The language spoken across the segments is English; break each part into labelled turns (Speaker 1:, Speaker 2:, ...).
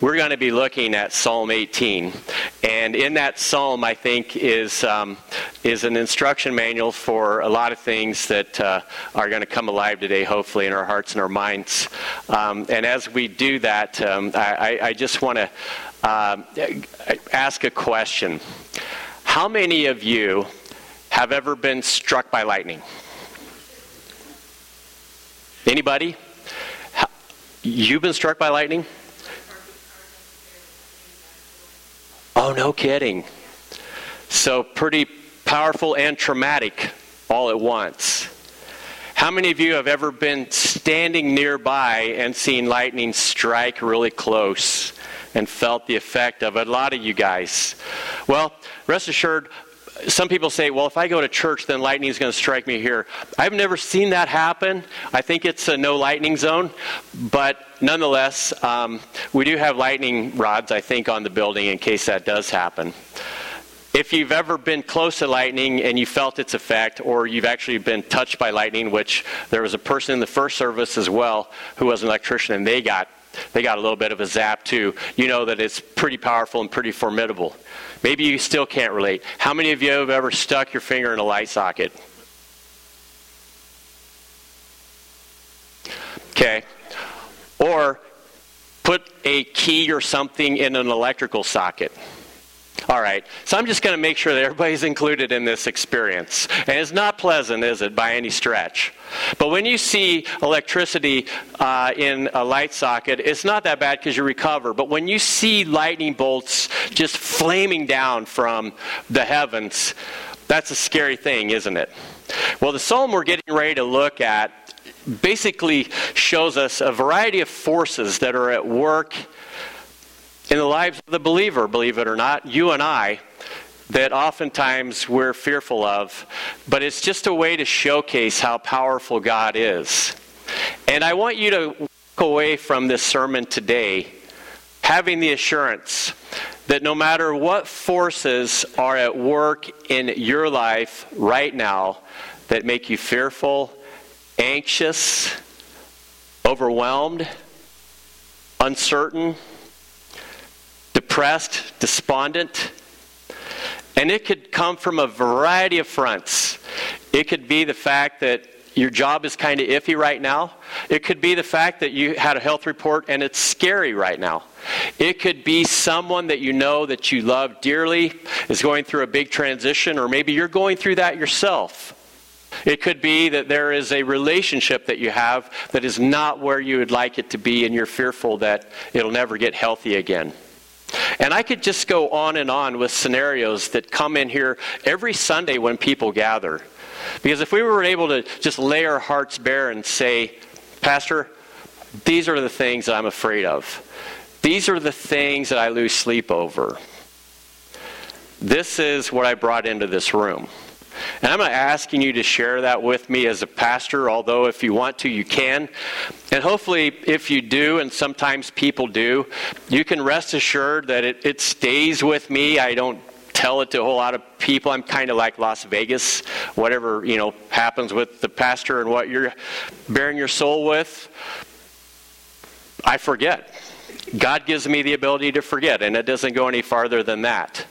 Speaker 1: we're going to be looking at Psalm 18. And in that psalm, I think, is, um, is an instruction manual for a lot of things that uh, are going to come alive today, hopefully, in our hearts and our minds. Um, and as we do that, um, I, I, just want to uh, ask a question. How many of you have ever been struck by lightning? Anybody? You've been struck by lightning? Oh, no kidding. So, pretty powerful and traumatic all at once. How many of you have ever been standing nearby and seen lightning strike really close and felt the effect of it? A lot of you guys. Well, rest assured, some people say, well, if I go to church, then lightning is going to strike me here. I've never seen that happen. I think it's a no lightning zone. But nonetheless, um, we do have lightning rods, I think, on the building in case that does happen. If you've ever been close to lightning and you felt its effect, or you've actually been touched by lightning, which there was a person in the first service as well who was an electrician and they got they got a little bit of a zap too. You know that it's pretty powerful and pretty formidable. Maybe you still can't relate. How many of you have ever stuck your finger in a light socket? Okay. Or put a key or something in an electrical socket. All right, so I'm just going to make sure that everybody's included in this experience. And it's not pleasant, is it, by any stretch? But when you see electricity uh, in a light socket, it's not that bad because you recover. But when you see lightning bolts just flaming down from the heavens, that's a scary thing, isn't it? Well, the psalm we're getting ready to look at basically shows us a variety of forces that are at work in the lives of the believer, believe it or not, you and I, that oftentimes we're fearful of, but it's just a way to showcase how powerful God is. And I want you to walk away from this sermon today having the assurance that no matter what forces are at work in your life right now that make you fearful, anxious, overwhelmed, uncertain, depressed, despondent. And it could come from a variety of fronts. It could be the fact that your job is kind of iffy right now. It could be the fact that you had a health report and it's scary right now. It could be someone that you know that you love dearly is going through a big transition, or maybe you're going through that yourself. It could be that there is a relationship that you have that is not where you would like it to be, and you're fearful that it'll never get healthy again. And I could just go on and on with scenarios that come in here every Sunday when people gather. Because if we were able to just lay our hearts bare and say, Pastor, these are the things that I'm afraid of. These are the things that I lose sleep over. This is what I brought into this room. And I'm not asking you to share that with me as a pastor, although if you want to, you can. And hopefully, if you do, and sometimes people do, you can rest assured that it, it stays with me. I don't tell it to a whole lot of people. I'm kind of like Las Vegas. Whatever, you know, happens with the pastor and what you're baring your soul with, I forget. God gives me the ability to forget, and it doesn't go any farther than that.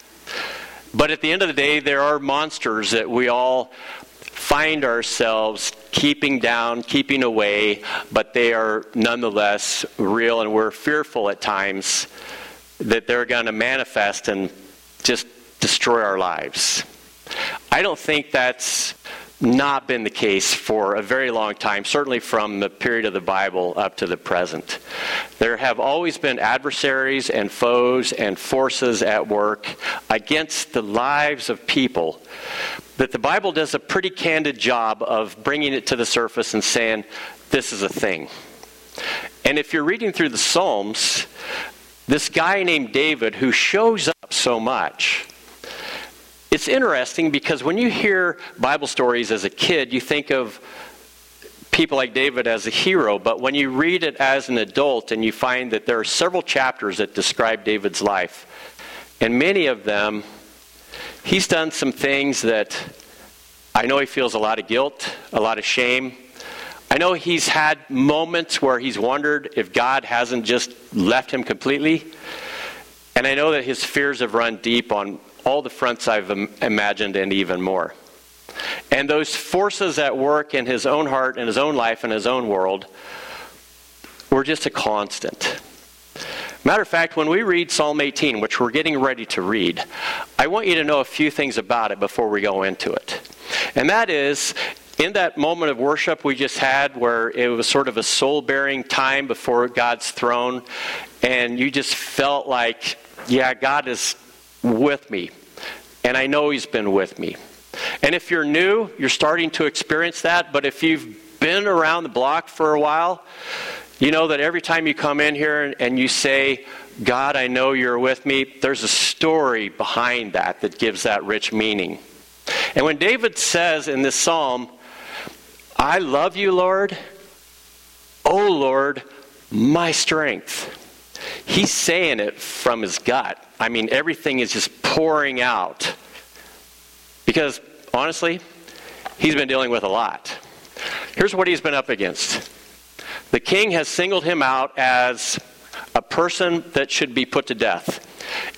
Speaker 1: But at the end of the day, there are monsters that we all find ourselves keeping down, keeping away, but they are nonetheless real, and we're fearful at times that they're going to manifest and just destroy our lives. I don't think that's not been the case for a very long time, certainly from the period of the Bible up to the present. There have always been adversaries and foes and forces at work against the lives of people that the Bible does a pretty candid job of bringing it to the surface and saying, this is a thing. And if you're reading through the Psalms, this guy named David, who shows up so much, it's interesting because when you hear Bible stories as a kid, you think of people like David as a hero, but when you read it as an adult and you find that there are several chapters that describe David's life, and many of them, he's done some things that I know he feels a lot of guilt, a lot of shame, I know he's had moments where he's wondered if God hasn't just left him completely. And I know that his fears have run deep on all the fronts I've imagined and even more. And those forces at work in his own heart, in his own life, in his own world were just a constant. Matter of fact, when we read Psalm 18, which we're getting ready to read, I want you to know a few things about it before we go into it. And that is, in that moment of worship we just had, where it was sort of a soul bearing time before God's throne, and you just felt like, yeah, God is with me. And I know He's been with me. And if you're new, you're starting to experience that. But if you've been around the block for a while, you know that every time you come in here and you say, God, I know you're with me, there's a story behind that that gives that rich meaning. And when David says in this psalm, I love you, Lord. Oh, Lord, my strength. He's saying it from his gut. I mean, everything is just pouring out. Because, honestly, he's been dealing with a lot. Here's what he's been up against the king has singled him out as a person that should be put to death.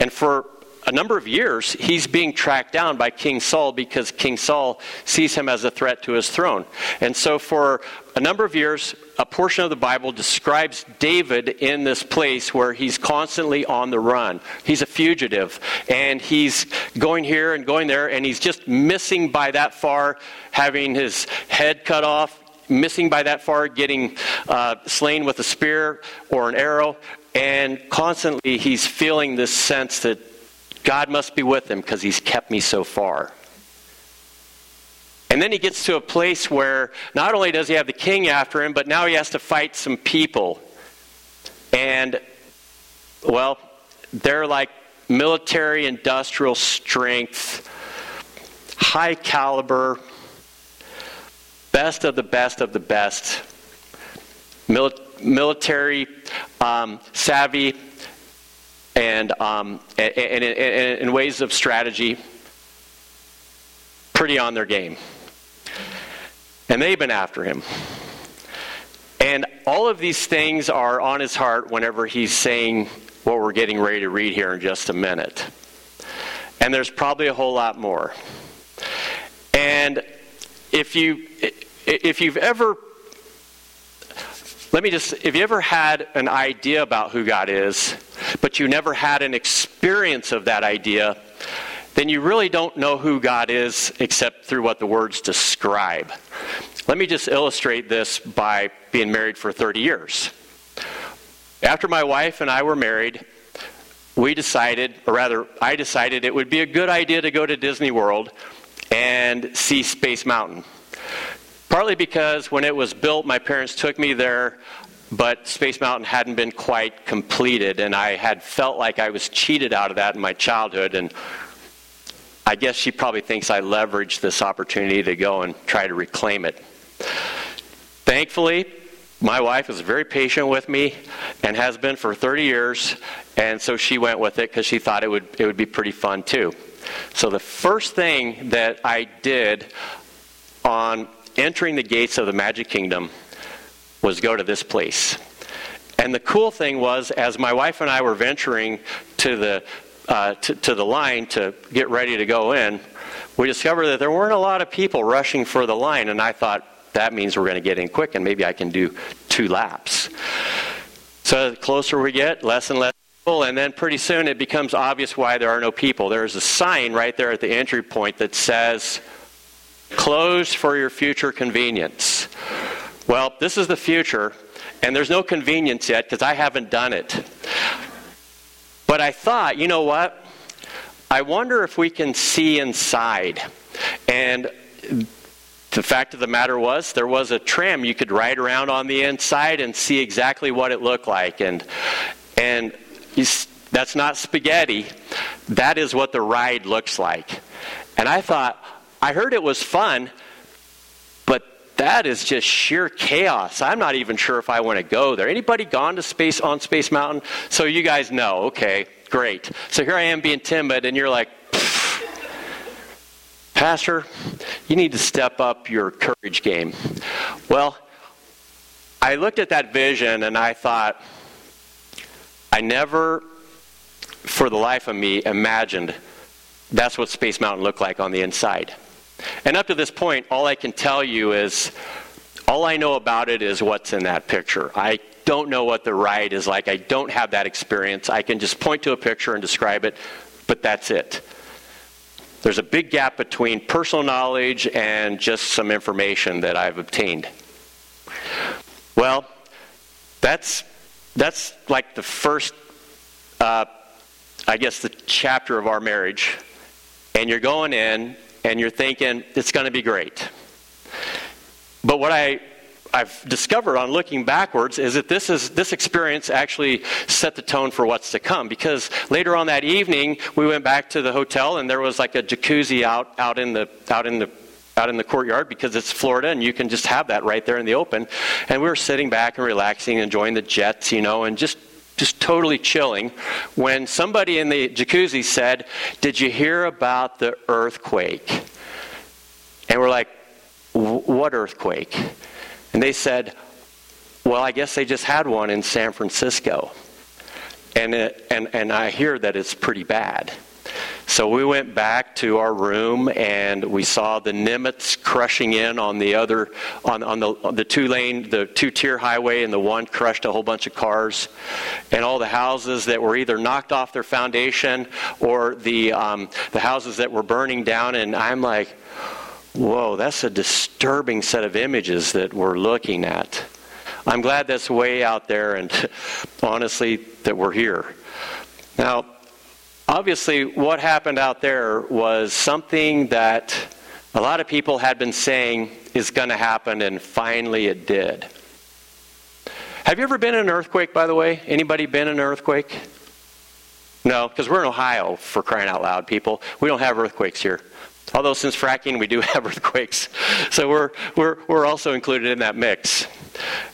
Speaker 1: And for a number of years, he's being tracked down by King Saul because King Saul sees him as a threat to his throne. And so, for a number of years, a portion of the Bible describes David in this place where he's constantly on the run. He's a fugitive, and he's going here and going there, and he's just missing by that far, having his head cut off. Missing by that far, getting uh, slain with a spear or an arrow, and constantly he's feeling this sense that God must be with him because he's kept me so far. And then he gets to a place where not only does he have the king after him, but now he has to fight some people. And, well, they're like military industrial strength, high caliber, best of the best of the best, Mil- military um, savvy, and, um, and, and, and in ways of strategy, pretty on their game. And they've been after him. And all of these things are on his heart whenever he's saying what we're getting ready to read here in just a minute. And there's probably a whole lot more. And if you if you've ever let me just, if you ever had an idea about who God is, but you never had an experience of that idea, then you really don't know who God is except through what the words describe. Let me just illustrate this by being married for 30 years. After my wife and I were married, we decided, or rather, I decided it would be a good idea to go to Disney World and see Space Mountain. Partly because when it was built, my parents took me there, but Space Mountain hadn't been quite completed, and I had felt like I was cheated out of that in my childhood. And I guess she probably thinks I leveraged this opportunity to go and try to reclaim it. Thankfully, my wife was very patient with me and has been for 30 years, and so she went with it because she thought it would, it would be pretty fun too. So the first thing that I did on entering the gates of the Magic Kingdom was go to this place. And the cool thing was, as my wife and I were venturing to the uh, to, to the line to get ready to go in, we discovered that there weren't a lot of people rushing for the line, and I thought that means we're going to get in quick, and maybe I can do two laps. So the closer we get, less and less people, and then pretty soon it becomes obvious why there are no people. There's a sign right there at the entry point that says Closed for your future convenience. Well, this is the future, and there's no convenience yet because I haven't done it. But I thought, you know what? I wonder if we can see inside. And the fact of the matter was, there was a tram you could ride around on the inside and see exactly what it looked like. And, and that's not spaghetti. That is what the ride looks like. And I thought, I heard it was fun, but that is just sheer chaos. I'm not even sure if I want to go there. Anybody gone to space on Space Mountain? So you guys know. Okay, great. So here I am being timid, and you're like, Pastor, you need to step up your courage game. Well, I looked at that vision and I thought, I never, for the life of me, imagined that's what Space Mountain looked like on the inside. And up to this point, all I can tell you is all I know about it is what's in that picture. I don't know what the ride is like. I don't have that experience. I can just point to a picture and describe it, but that's it. There's a big gap between personal knowledge and just some information that I've obtained. Well, that's that's like the first, uh, I guess, the chapter of our marriage, and you're going in and you're thinking it's going to be great. But what I I've discovered on looking backwards is that this is this experience actually set the tone for what's to come because later on that evening we went back to the hotel and there was like a jacuzzi out out in the out in the out in the courtyard because it's Florida and you can just have that right there in the open and we were sitting back and relaxing enjoying the jets you know and just just totally chilling when somebody in the jacuzzi said did you hear about the earthquake and we're like what earthquake and they said, Well, I guess they just had one in San Francisco. And, it, and, and I hear that it's pretty bad. So we went back to our room and we saw the Nimitz crushing in on the other, on, on the, the two lane, the two tier highway, and the one crushed a whole bunch of cars. And all the houses that were either knocked off their foundation or the, um, the houses that were burning down. And I'm like, Whoa, that's a disturbing set of images that we're looking at. I'm glad that's way out there and honestly that we're here. Now, obviously, what happened out there was something that a lot of people had been saying is going to happen, and finally it did. Have you ever been in an earthquake, by the way? Anybody been in an earthquake? No, because we're in Ohio, for crying out loud, people. We don't have earthquakes here. Although since fracking, we do have earthquakes. So we're, we're, we're also included in that mix.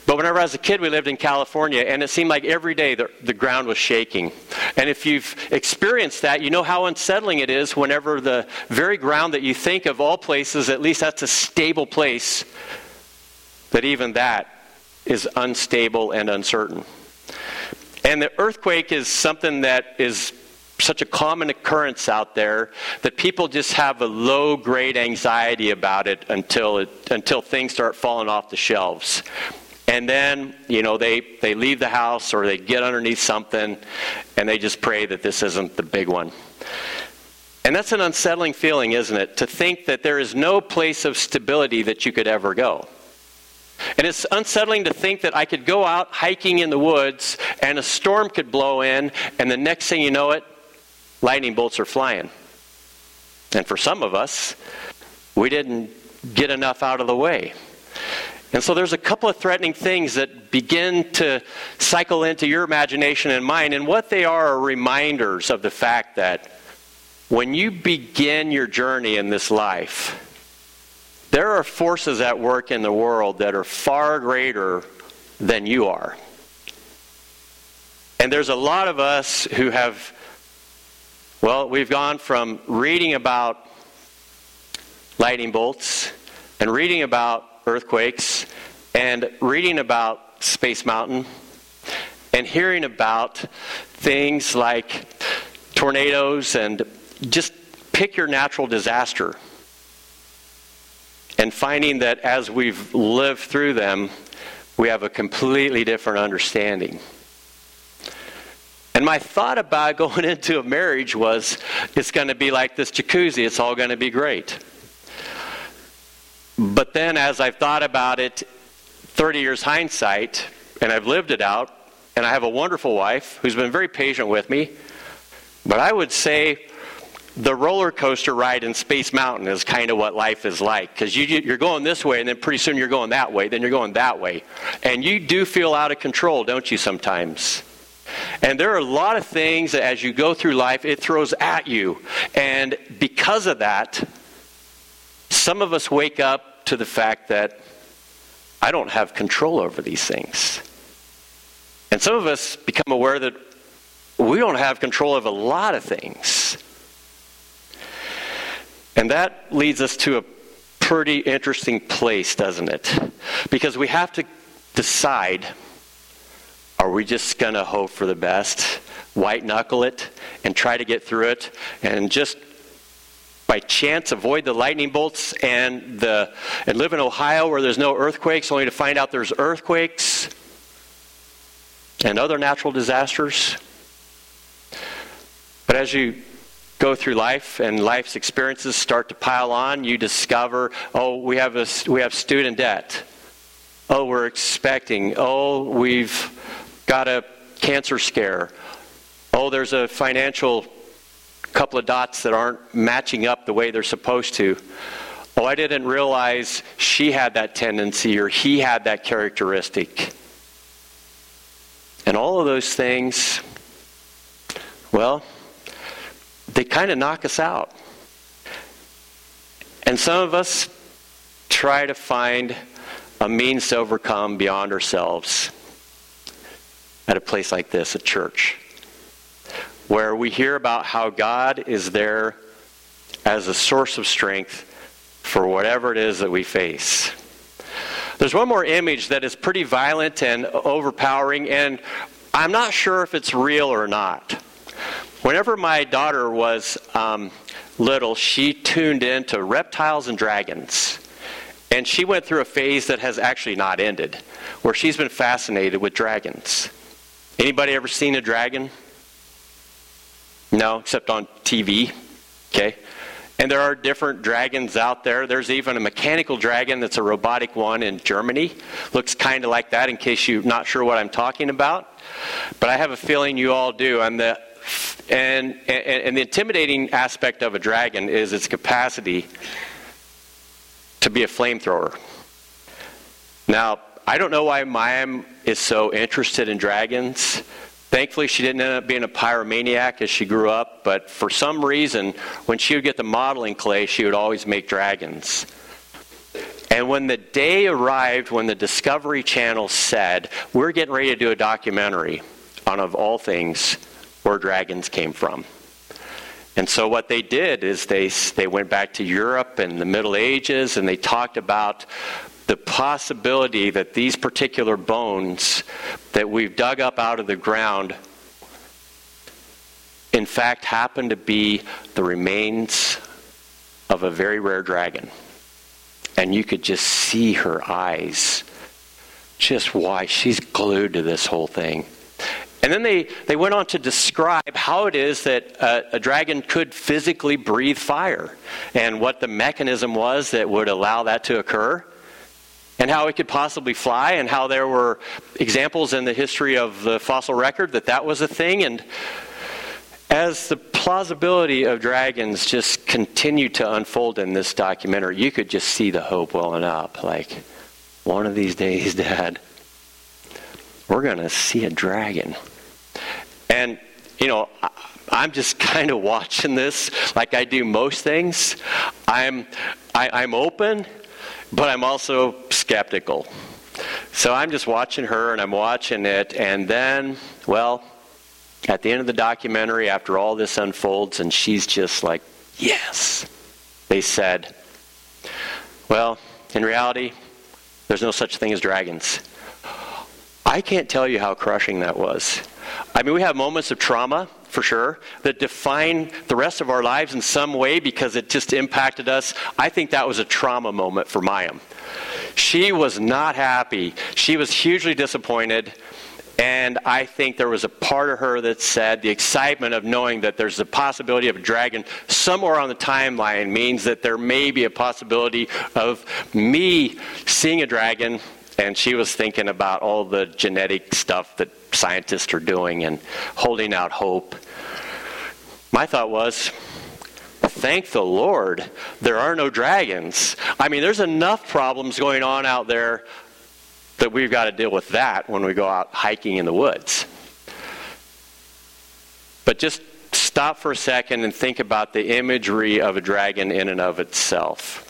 Speaker 1: But whenever I was a kid, we lived in California, and it seemed like every day the, the ground was shaking. And if you've experienced that, you know how unsettling it is whenever the very ground that you think of all places, at least that's a stable place, that even that is unstable and uncertain. And the earthquake is something that is such a common occurrence out there that people just have a low grade anxiety about it until it, until things start falling off the shelves. And then, you know, they, they leave the house or they get underneath something and they just pray that this isn't the big one. And that's an unsettling feeling, isn't it? To think that there is no place of stability that you could ever go. And it's unsettling to think that I could go out hiking in the woods and a storm could blow in, and the next thing you know it, lightning bolts are flying. And for some of us, we didn't get enough out of the way. And so there's a couple of threatening things that begin to cycle into your imagination and mine, and what they are are reminders of the fact that when you begin your journey in this life, there are forces at work in the world that are far greater than you are. And there's a lot of us who have well, we've gone from reading about lightning bolts and reading about earthquakes and reading about Space Mountain and hearing about things like tornadoes and just pick your natural disaster. And finding that as we've lived through them, we have a completely different understanding. And my thought about going into a marriage was it's going to be like this jacuzzi, it's all going to be great. But then as I've thought about it, 30 years hindsight, and I've lived it out, and I have a wonderful wife who's been very patient with me, but I would say the roller coaster ride in Space Mountain is kind of what life is like because you, are going this way and then pretty soon you're going that way, then you're going that way. And you do feel out of control, don't you, sometimes? And there are a lot of things that as you go through life, it throws at you. And because of that, some of us wake up to the fact that I don't have control over these things. And some of us become aware that we don't have control of a lot of things. And that leads us to a pretty interesting place, doesn't it? Because we have to decide are we just going to hope for the best, white knuckle it, and try to get through it, and just by chance avoid the lightning bolts and the and live in Ohio where there's no earthquakes, only to find out there's earthquakes and other natural disasters? But as you go through life and life's experiences start to pile on, you discover, oh, we have, a, we have student debt. Oh, we're expecting. Oh, we've got a cancer scare. Oh, there's a financial couple of dots that aren't matching up the way they're supposed to. Oh, I didn't realize she had that tendency or he had that characteristic. And all of those things, well, they kind of knock us out. And some of us try to find a means to overcome beyond ourselves at a place like this, a church, where we hear about how God is there as a source of strength for whatever it is that we face. There's one more image that is pretty violent and overpowering, and I'm not sure if it's real or not. Whenever my daughter was um, little, she tuned into reptiles and dragons. And she went through a phase that has actually not ended, where she's been fascinated with dragons. Anybody ever seen a dragon? No, except on TV. Okay. And there are different dragons out there. There's even a mechanical dragon that's a robotic one in Germany. Looks kind of like that in case you're not sure what I'm talking about. But I have a feeling you all do. And the, and, and, and the intimidating aspect of a dragon is its capacity to be a flamethrower. Now, I don't know why Mayim is so interested in dragons. Thankfully, she didn't end up being a pyromaniac as she grew up, but for some reason, when she would get the modeling clay, she would always make dragons. And when the day arrived when the Discovery Channel said, We're getting ready to do a documentary on, of all things, where dragons came from. And so what they did is they, they went back to Europe and the Middle Ages and they talked about the possibility that these particular bones that we've dug up out of the ground in fact happen to be the remains of a very rare dragon. And you could just see her eyes. Just why she's glued to this whole thing. And then they, they went on to describe how it is that a, a, dragon could physically breathe fire and what the mechanism was that would allow that to occur and how it could possibly fly, and how there were examples in the history of the fossil record that that was a thing. And as the plausibility of dragons just continued to unfold in this documentary, you could just see the hope welling up. Like, one of these days, Dad, we're going to see a dragon. And, you know, I'm just kind of watching this like I do most things. I'm, I, am i am open but I'm also skeptical. So I'm just watching her and I'm watching it, and then, well, at the end of the documentary, after all this unfolds, and she's just like, yes, they said, well, in reality, there's no such thing as dragons. I can't tell you how crushing that was. I mean, we have moments of trauma for sure, that define the rest of our lives in some way because it just impacted us. I think that was a trauma moment for Mayim. She was not happy. She was hugely disappointed. And I think there was a part of her that said the excitement of knowing that there's a possibility of a dragon somewhere on the timeline means that there may be a possibility of me seeing a dragon. And she was thinking about all the genetic stuff that scientists are doing and holding out hope. My thought was, thank the Lord there are no dragons. I mean, there's enough problems going on out there that we've got to deal with that when we go out hiking in the woods. But just stop for a second and think about the imagery of a dragon in and of itself.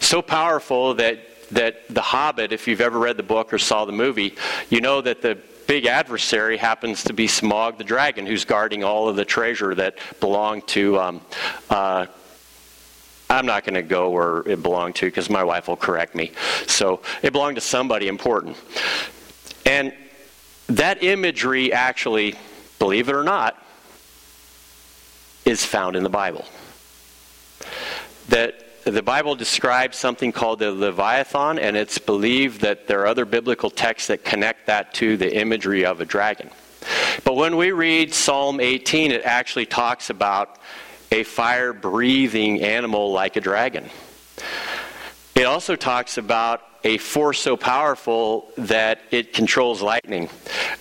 Speaker 1: So powerful that that The Hobbit, if you've ever read the book or saw the movie, you know that the big adversary happens to be Smaug the dragon, who's guarding all of the treasure that belonged to um, uh, I'm not going to go where it belonged to because my wife will correct me. So it belonged to somebody important. And that imagery actually, believe it or not, is found in the Bible. That the Bible describes something called the Leviathan, and it's believed that there are other biblical texts that connect that to the imagery of a dragon. But when we read Psalm 18, it actually talks about a fire breathing animal like a dragon. It also talks about a force so powerful that it controls lightning.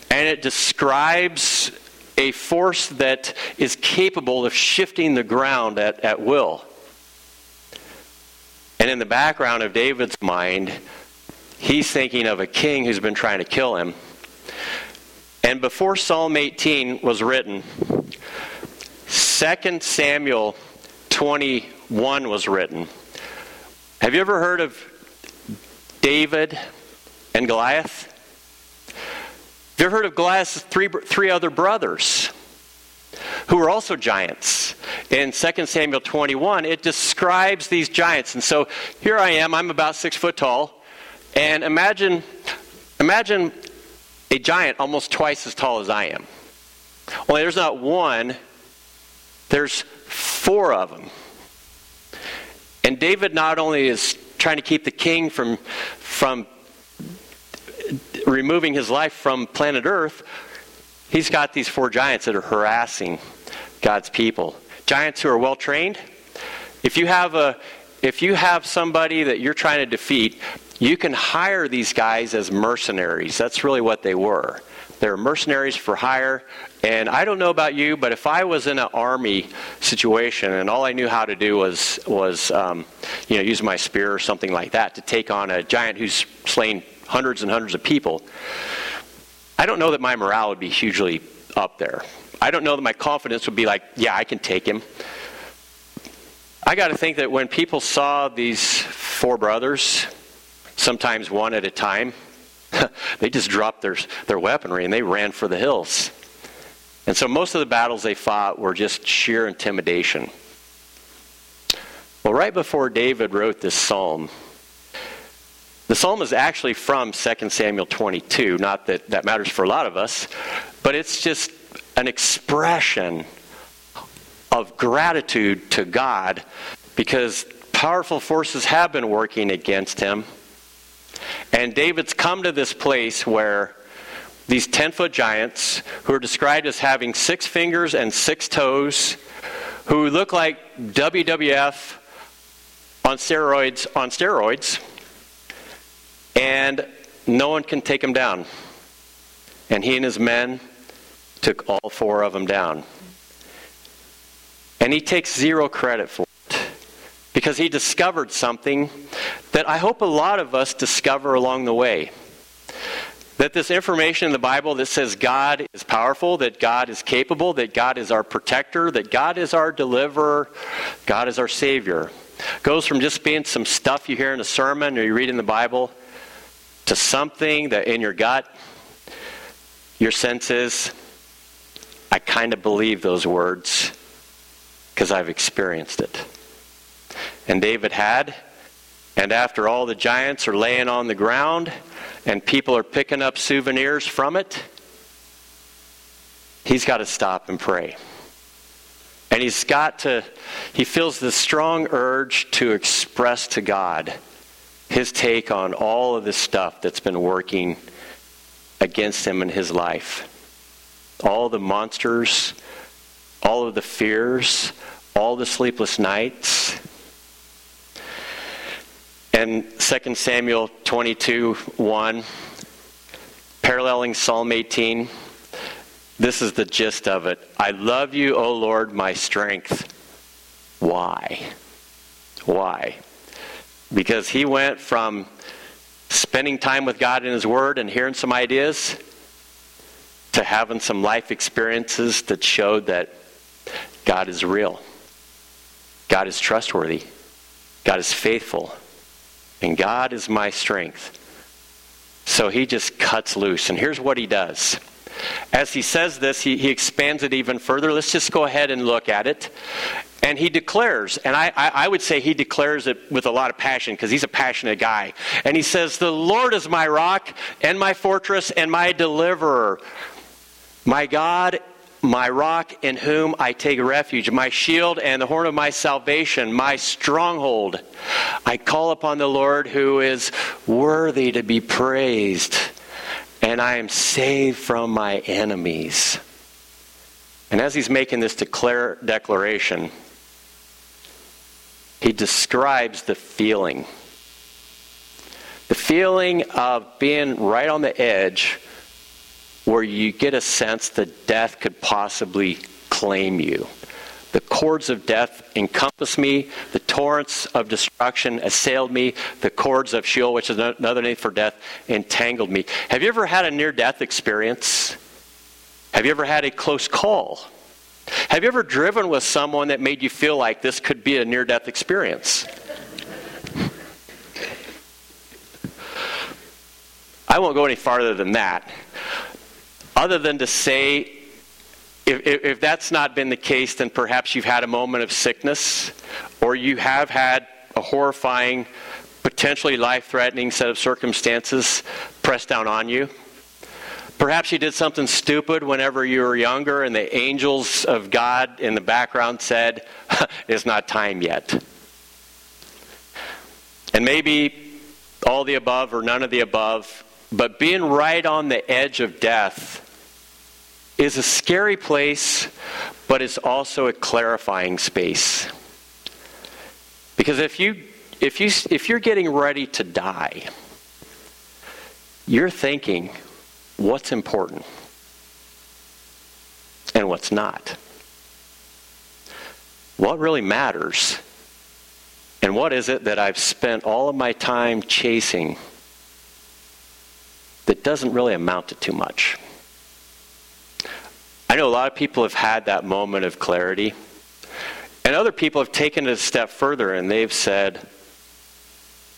Speaker 1: And it describes a force that is capable of shifting the ground at, at will. And in the background of David's mind, he's thinking of a king who's been trying to kill him. And before Psalm 18 was written, 2 Samuel 21 was written. Have you ever heard of David and Goliath? Have you ever heard of Goliath's three, three other brothers who were also giants? In 2 Samuel 21, it describes these giants. And so here I am, I'm about six foot tall. And imagine, imagine a giant almost twice as tall as I am. Only there's not one, there's four of them. And David not only is trying to keep the king from, from removing his life from planet Earth, he's got these four giants that are harassing God's people. Giants who are well trained. If you have a if you have somebody that you're trying to defeat, you can hire these guys as mercenaries. That's really what they were. They're mercenaries for hire. And I don't know about you, but if I was in an army situation and all I knew how to do was was um, you know use my spear or something like that to take on a giant who's slain hundreds and hundreds of people, I don't know that my morale would be hugely up there. I don't know that my confidence would be like, yeah, I can take him. I got to think that when people saw these four brothers, sometimes one at a time, they just dropped their, their weaponry and they ran for the hills. And so most of the battles they fought were just sheer intimidation. Well, right before David wrote this psalm, the psalm is actually from 2 Samuel 22. Not that that matters for a lot of us, but it's just an expression of gratitude to God because powerful forces have been working against him. And David's come to this place where these 10 foot giants, who are described as having six fingers and six toes, who look like WWF on steroids, on steroids, and no one can take him down. And he and his men took all four of them down. And he takes zero credit for it because he discovered something that I hope a lot of us discover along the way. That this information in the Bible that says God is powerful, that God is capable, that God is our protector, that God is our deliverer, God is our Savior, goes from just being some stuff you hear in a sermon or you read in the Bible to something that in your gut, your sense is, I kind of believe those words because I've experienced it. And David had, and after all the giants are laying on the ground and people are picking up souvenirs from it, he's got to stop and pray. And he's got to, he feels this strong urge to express to God his take on all of this stuff that's been working against him in his life. All the monsters, all of the fears, all the sleepless nights. And 2 Samuel 22 1, paralleling Psalm 18, this is the gist of it. I love you, O Lord, my strength. Why? Why? Because he went from spending time with God in His Word and hearing some ideas to having some life experiences that showed that God is real, God is trustworthy, God is faithful, and God is my strength. So he just cuts loose. And here's what he does. As he says this, he, he expands it even further. Let's just go ahead and look at it. And he declares, and I, I, I would say he declares it with a lot of passion because he's a passionate guy. And he says, The Lord is my rock and my fortress and my deliverer. My God my rock in whom I take refuge, my shield and the horn of my salvation, my stronghold. I call upon the Lord who is worthy to be praised, and I am saved from my enemies. And as he's making this declare, declaration, he describes the feeling. The feeling of being right on the edge where you get a sense that death could possibly claim you. The cords of death encompassed me. The torrents of destruction assailed me. The cords of Sheol, which is another name for death, entangled me. Have you ever had a near death experience? Have you ever had a close call? Have you ever driven with someone that made you feel like this could be a near death experience? I won't go any farther than that other than to say, if, if, that's not been the case, then perhaps you've had a moment of sickness, or you have had a horrifying, potentially life threatening set of circumstances pressed down on you. Perhaps you did something stupid whenever you were younger, and the angels of God in the background said, It's not time yet. And maybe all the above or none of the above, but being right on the edge of death is a scary place, but it's also a clarifying space. Because if you if you if you're getting ready to die, you're thinking what's important and what's not. What really matters? And what is it that I've spent all of my time chasing that doesn't really amount to too much? Know a lot of people have had that moment of clarity. And other people have taken it a step further and they've said,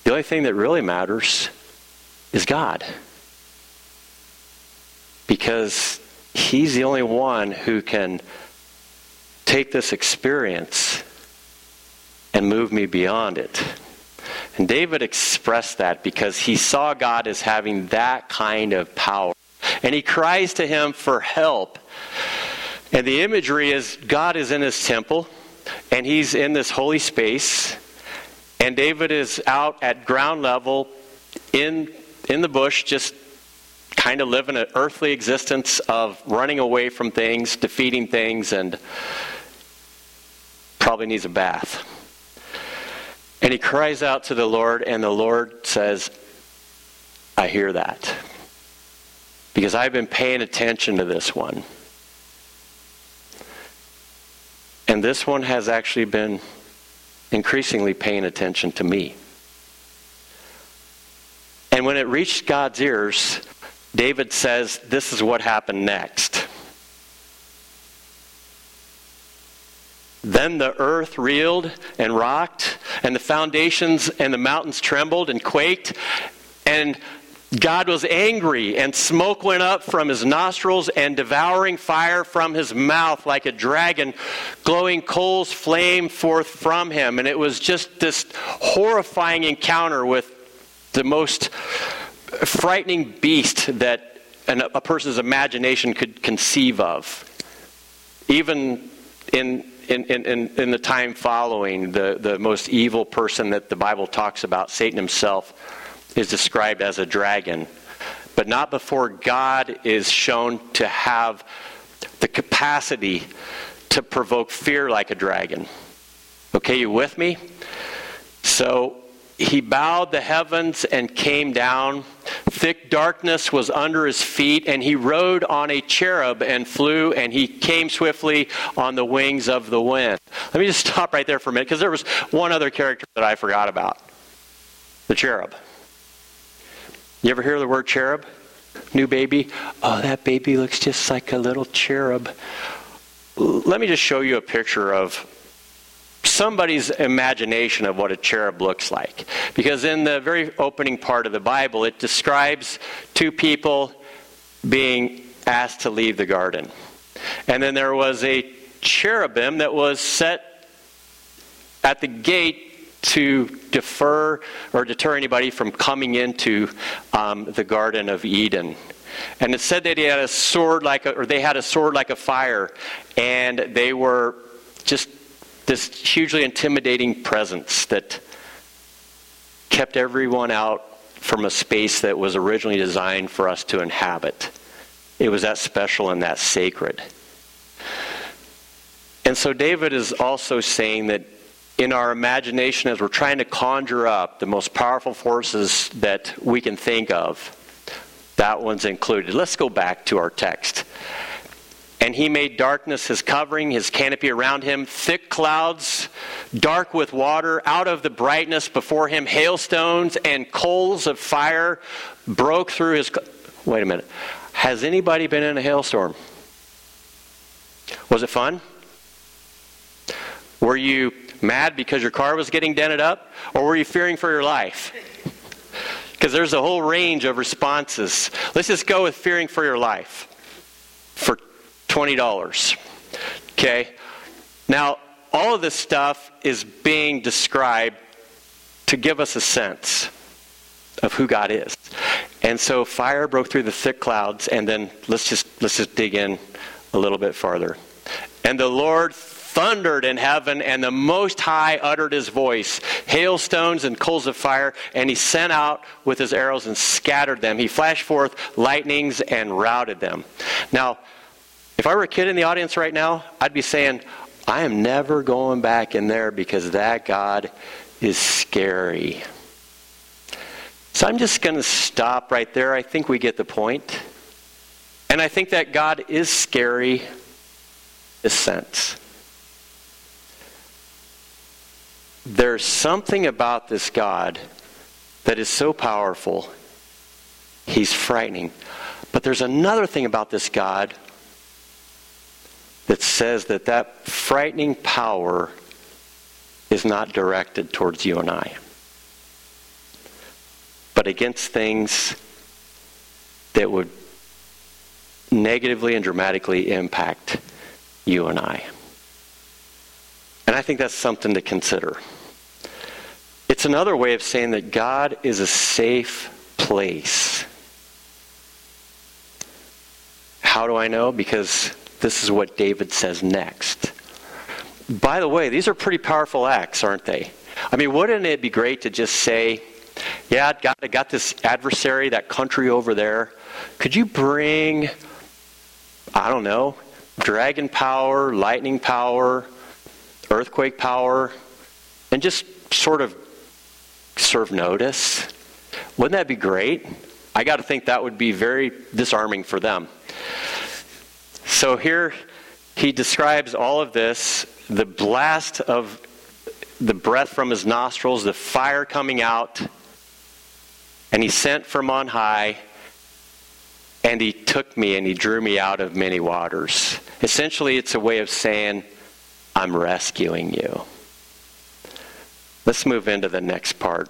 Speaker 1: the only thing that really matters is God. Because He's the only one who can take this experience and move me beyond it. And David expressed that because he saw God as having that kind of power. And he cries to him for help and the imagery is God is in his temple, and he's in this holy space, and David is out at ground level in, in the bush, just kind of living an earthly existence of running away from things, defeating things, and probably needs a bath. And he cries out to the Lord, and the Lord says, I hear that. Because I've been paying attention to this one. And this one has actually been increasingly paying attention to me. And when it reached God's ears, David says, This is what happened next. Then the earth reeled and rocked, and the foundations and the mountains trembled and quaked, and God was angry, and smoke went up from his nostrils, and devouring fire from his mouth, like a dragon. Glowing coals flame forth from him. And it was just this horrifying encounter with the most frightening beast that a person's imagination could conceive of. Even in in, in, in, the time following, the, the most evil person that the Bible talks about, Satan himself, is described as a dragon, but not before God is shown to have the capacity to provoke fear like a dragon. Okay, you with me? So he bowed the heavens and came down. Thick darkness was under his feet, and he rode on a cherub and flew, and he came swiftly on the wings of the wind. Let me just stop right there for a minute because there was one other character that I forgot about the cherub. You ever hear the word cherub? New baby? Oh, that baby looks just like a little cherub. Let me just show you a picture of somebody's imagination of what a cherub looks like. Because in the very opening part of the Bible, it describes two people being asked to leave the garden. And then there was a cherubim that was set at the gate to defer or deter anybody from coming into um, the Garden of Eden. And it said that he had a sword like a, or they had a sword like a fire, and they were just this hugely intimidating presence that kept everyone out from a space that was originally designed for us to inhabit. It was that special and that sacred. And so David is also saying that in our imagination, as we're trying to conjure up the most powerful forces that we can think of, that one's included. Let's go back to our text. And he made darkness his covering, his canopy around him, thick clouds, dark with water. Out of the brightness before him, hailstones and coals of fire broke through his. Wait a minute. Has anybody been in a hailstorm? Was it fun? Were you mad because your car was getting dented up? Or were you fearing for your life? Because there's a whole range of responses. Let's just go with fearing for your life for $20. Okay? Now, all of this stuff is being described to give us a sense of who God is. And so fire broke through the thick clouds and then let's just let's just dig in a little bit farther. And the Lord thundered in heaven, and the Most High uttered his voice, hailstones and coals of fire, and he sent out with his arrows and scattered them. He flashed forth lightnings and routed them. Now, if I were a kid in the audience right now, I'd be saying, I am never going back in there because that God is scary. So I'm just going to stop right there. I think we get the point. And I think that God is scary in a sense. There's something about this God that is so powerful, he's frightening. But there's another thing about this God that says that that frightening power is not directed towards you and I, but against things that would negatively and dramatically impact you and I. And I think that's something to consider. It's another way of saying that God is a safe place. How do I know? Because this is what David says next. By the way, these are pretty powerful acts, aren't they? I mean, wouldn't it be great to just say, yeah, I got, I got this adversary, that country over there. Could you bring, I don't know, dragon power, lightning power, earthquake power, and just sort of serve notice? Wouldn't that be great? I got to think that would be very disarming for them. So here he describes all of this the blast of the breath from his nostrils, the fire coming out, and he sent from on high, and he took me and he drew me out of many waters. Essentially, it's a way of saying, I'm rescuing you. Let's move into the next part.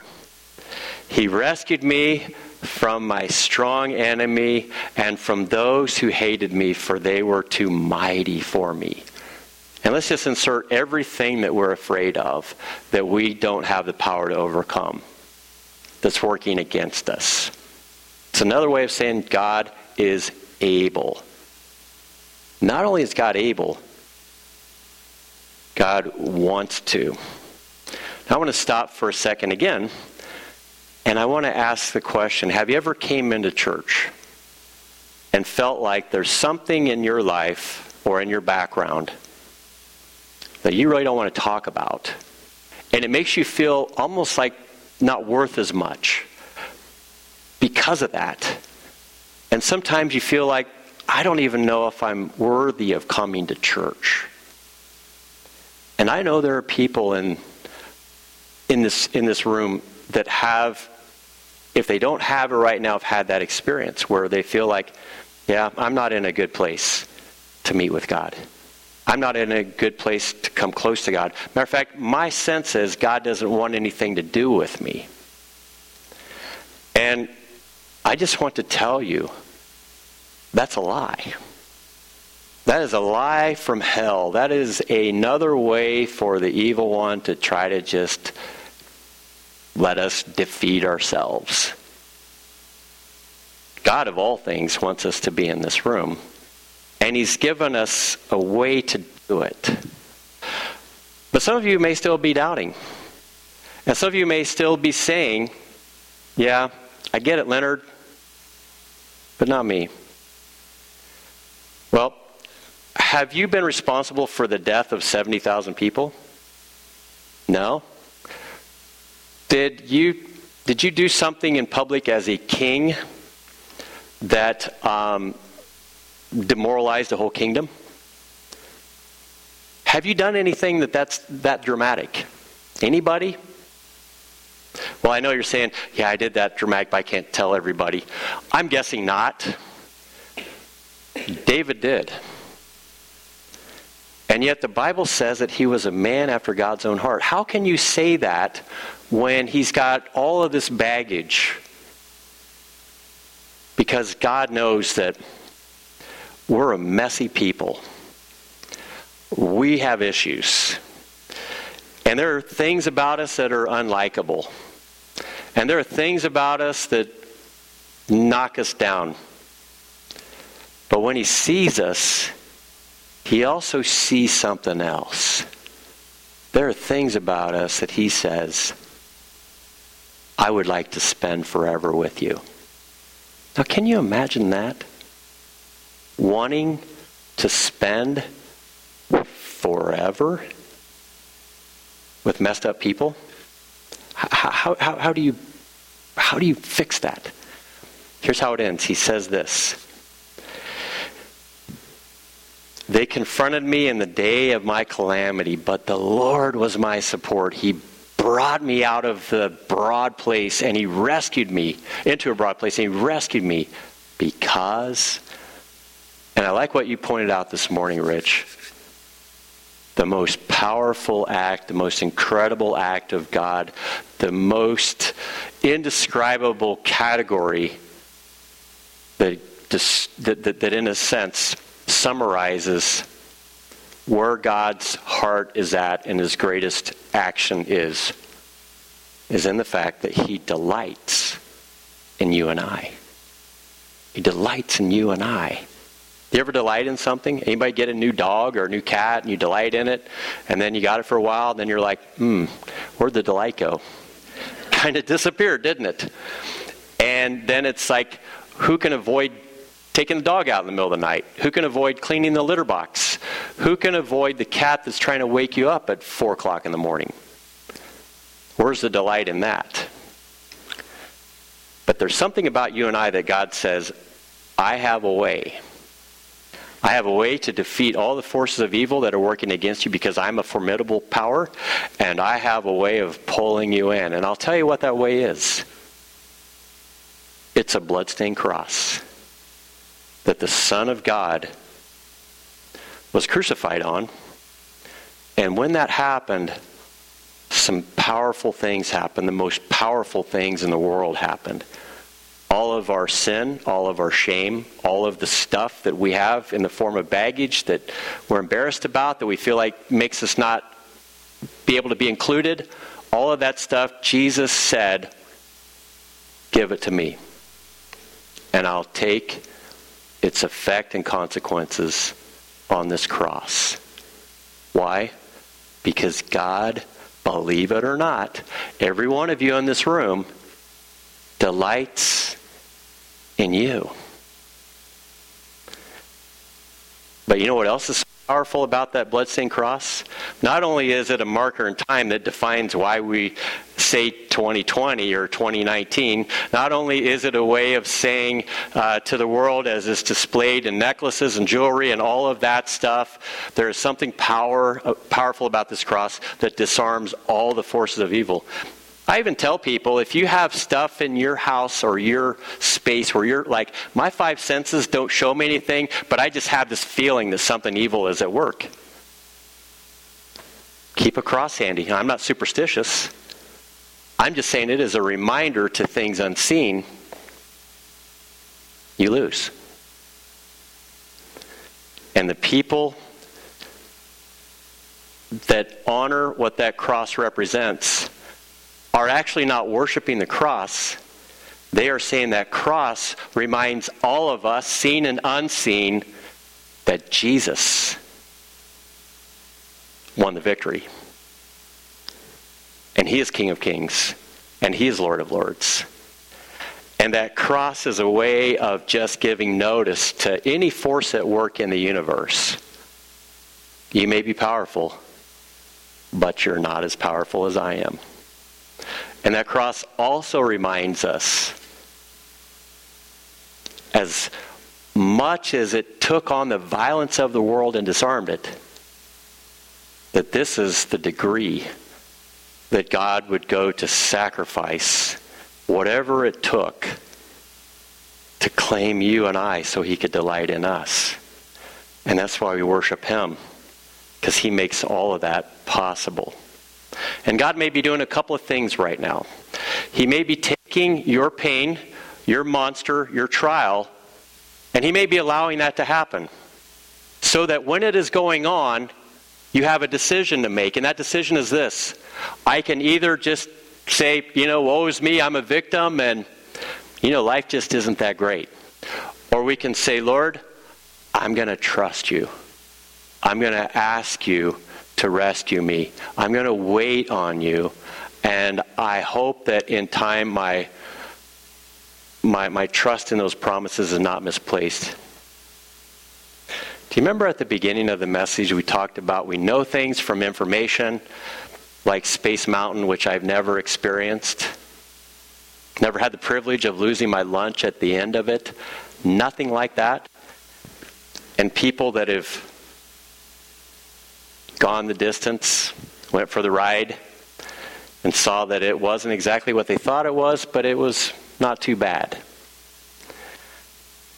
Speaker 1: He rescued me from my strong enemy and from those who hated me, for they were too mighty for me. And let's just insert everything that we're afraid of that we don't have the power to overcome that's working against us. It's another way of saying God is able. Not only is God able, God wants to. I want to stop for a second again and I want to ask the question Have you ever came into church and felt like there's something in your life or in your background that you really don't want to talk about? And it makes you feel almost like not worth as much because of that. And sometimes you feel like, I don't even know if I'm worthy of coming to church. And I know there are people in, in, this, in this room that have if they don't have it right now, have had that experience where they feel like, yeah, I'm not in a good place to meet with God. I'm not in a good place to come close to God. Matter of fact, my sense is God doesn't want anything to do with me. And I just want to tell you that's a lie. That is a lie from hell. That is another way for the evil one to try to just let us defeat ourselves. God of all things wants us to be in this room, and He's given us a way to do it. But some of you may still be doubting. And some of you may still be saying, Yeah, I get it, Leonard, but not me. Well, have you been responsible for the death of 70,000 people? No. Did you, did you do something in public as a king that um, demoralized the whole kingdom? Have you done anything that that's that dramatic? Anybody? Well, I know you're saying, yeah, I did that dramatic, but I can't tell everybody. I'm guessing not. David did. And yet the Bible says that he was a man after God's own heart. How can you say that when he's got all of this baggage? Because God knows that we're a messy people. We have issues. And there are things about us that are unlikable. And there are things about us that knock us down. But when he sees us, he also sees something else. There are things about us that he says, I would like to spend forever with you. Now, can you imagine that? Wanting to spend forever with messed up people? How, how, how, do you, how do you fix that? Here's how it ends. He says this they confronted me in the day of my calamity, but the Lord was my support. He brought me out of the broad place and He rescued me into a broad place and He rescued me because, and I like what you pointed out this morning, Rich, the most powerful act, the most incredible act of God, the most indescribable category that, that, that, that in a sense, summarizes where God's heart is at and his greatest action is, is in the fact that he delights in you and I. He delights in you and I. You ever delight in something? Anybody get a new dog or a new cat and you delight in it, and then you got it for a while, and then you're like, hmm, where'd the delight go? Kind of disappeared, didn't it? And then it's like, who can avoid taking the dog out in the middle of the night? Who can avoid cleaning the litter box? Who can avoid the cat that's trying to wake you up at 4 o'clock in the morning? Where's the delight in that? But there's something about you and I that God says, I have a way. I have a way to defeat all the forces of evil that are working against you because I'm a formidable power, and I have a way of pulling you in. And I'll tell you what that way is it's a bloodstained cross that the Son of God was crucified on. And when that happened, some powerful things happened. The most powerful things in the world happened. All of our sin, all of our shame, all of the stuff that we have in the form of baggage that we're embarrassed about, that we feel like makes us not be able to be included, all of that stuff, Jesus said, Give it to me. And I'll take its effect and consequences on this cross. Why? Because God, believe it or not, every one of you in this room delights in you. But you know what else is powerful about that bloodstained cross? Not only is it a marker in time that defines why we say 2020 or 2019, not only is it a way of saying uh, to the world as is displayed in necklaces and jewelry and all of that stuff, there is something power, uh, powerful about this cross that disarms all the forces of evil. I even tell people if you have stuff in your house or your space where you're like, my five senses don't show me anything, but I just have this feeling that something evil is at work. Keep a cross handy. I'm not superstitious. I'm just saying it is a reminder to things unseen. You lose. And the people that honor what that cross represents are actually not worshiping the cross. They are saying that cross reminds all of us, seen and unseen, that Jesus won the victory. And he is King of Kings, and he is Lord of Lords. And that cross is a way of just giving notice to any force at work in the universe. You may be powerful, but you're not as powerful as I am. And that cross also reminds us, as much as it took on the violence of the world and disarmed it, that this is the degree that God would go to sacrifice whatever it took to claim you and I so he could delight in us. And that's why we worship him, because he makes all of that possible. And God may be doing a couple of things right now. He may be taking your pain, your monster, your trial, and he may be allowing that to happen. So that when it is going on, you have a decision to make. And that decision is this I can either just say, you know, woe is me, I'm a victim, and, you know, life just isn't that great. Or we can say, Lord, I'm going to trust you. I'm going to ask you to rescue me. I'm going to wait on you. And I hope that in time my, my, my trust in those promises is not misplaced. Do you remember at the beginning of the message we talked about we know things from information, like Space Mountain, which I've never experienced. Never had the privilege of losing my lunch at the end of it. Nothing like that. And people that have gone the distance, went for the ride, and saw that it wasn't exactly what they thought it was, but it was not too bad.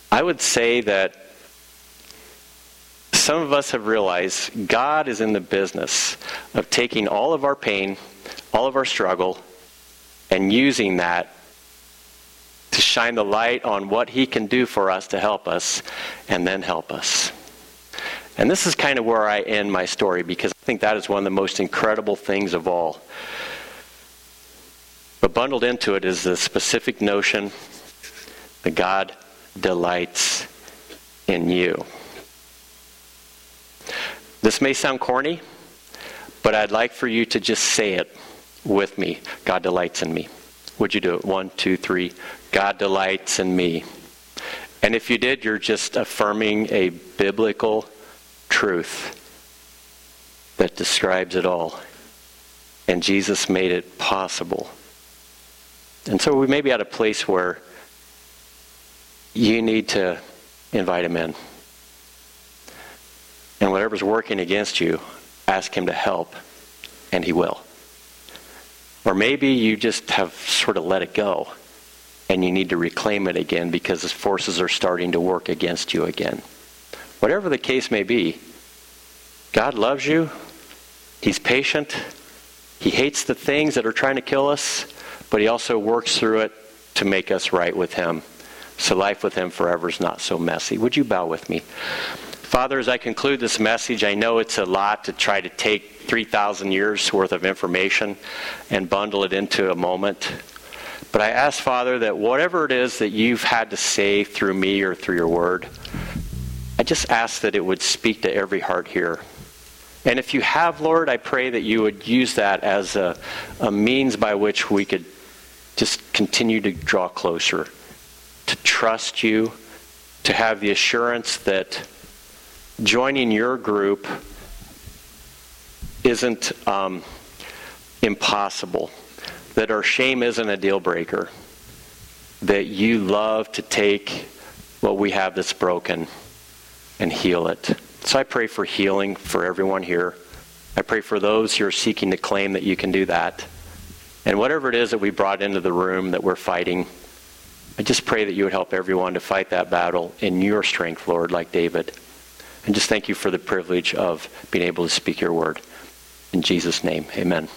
Speaker 1: I would say that some of us have realized God is in the business of taking all of our pain, all of our struggle, and using that to shine the light on what He can do for us to help us and then help us. And this is kind of where I end my story because I think that is one of the most incredible things of all. But bundled into it is the specific notion that God delights in you. This may sound corny, but I'd like for you to just say it with me. God delights in me. Would you do it? One, two, three. God delights in me. And if you did, you're just affirming a biblical truth that describes it all. And Jesus made it possible. And so we may be at a place where you need to invite him in. And whatever's working against you, ask Him to help, and He will. Or maybe you just have sort of let it go, and you need to reclaim it again because His forces are starting to work against you again. Whatever the case may be, God loves you. He's patient. He hates the things that are trying to kill us, but He also works through it to make us right with Him. So life with Him forever is not so messy. Would you bow with me? Father, as I conclude this message, I know it's a lot to try to take 3,000 years worth of information and bundle it into a moment. But I ask, Father, that whatever it is that you've had to say through me or through your word, I just ask that it would speak to every heart here. And if you have, Lord, I pray that you would use that as a, a means by which we could just continue to draw closer, to trust you, to have the assurance that joining your group isn't um, impossible, that our shame isn't a deal breaker, that you love to take what we have that's broken and heal it. So I pray for healing for everyone here. I pray for those who are seeking to claim that you can do that. And whatever it is that we brought into the room that we're fighting, I just pray that you would help everyone to fight that battle in your strength, Lord, like David. And just thank you for the privilege of being able to speak your word. In Jesus' name, amen.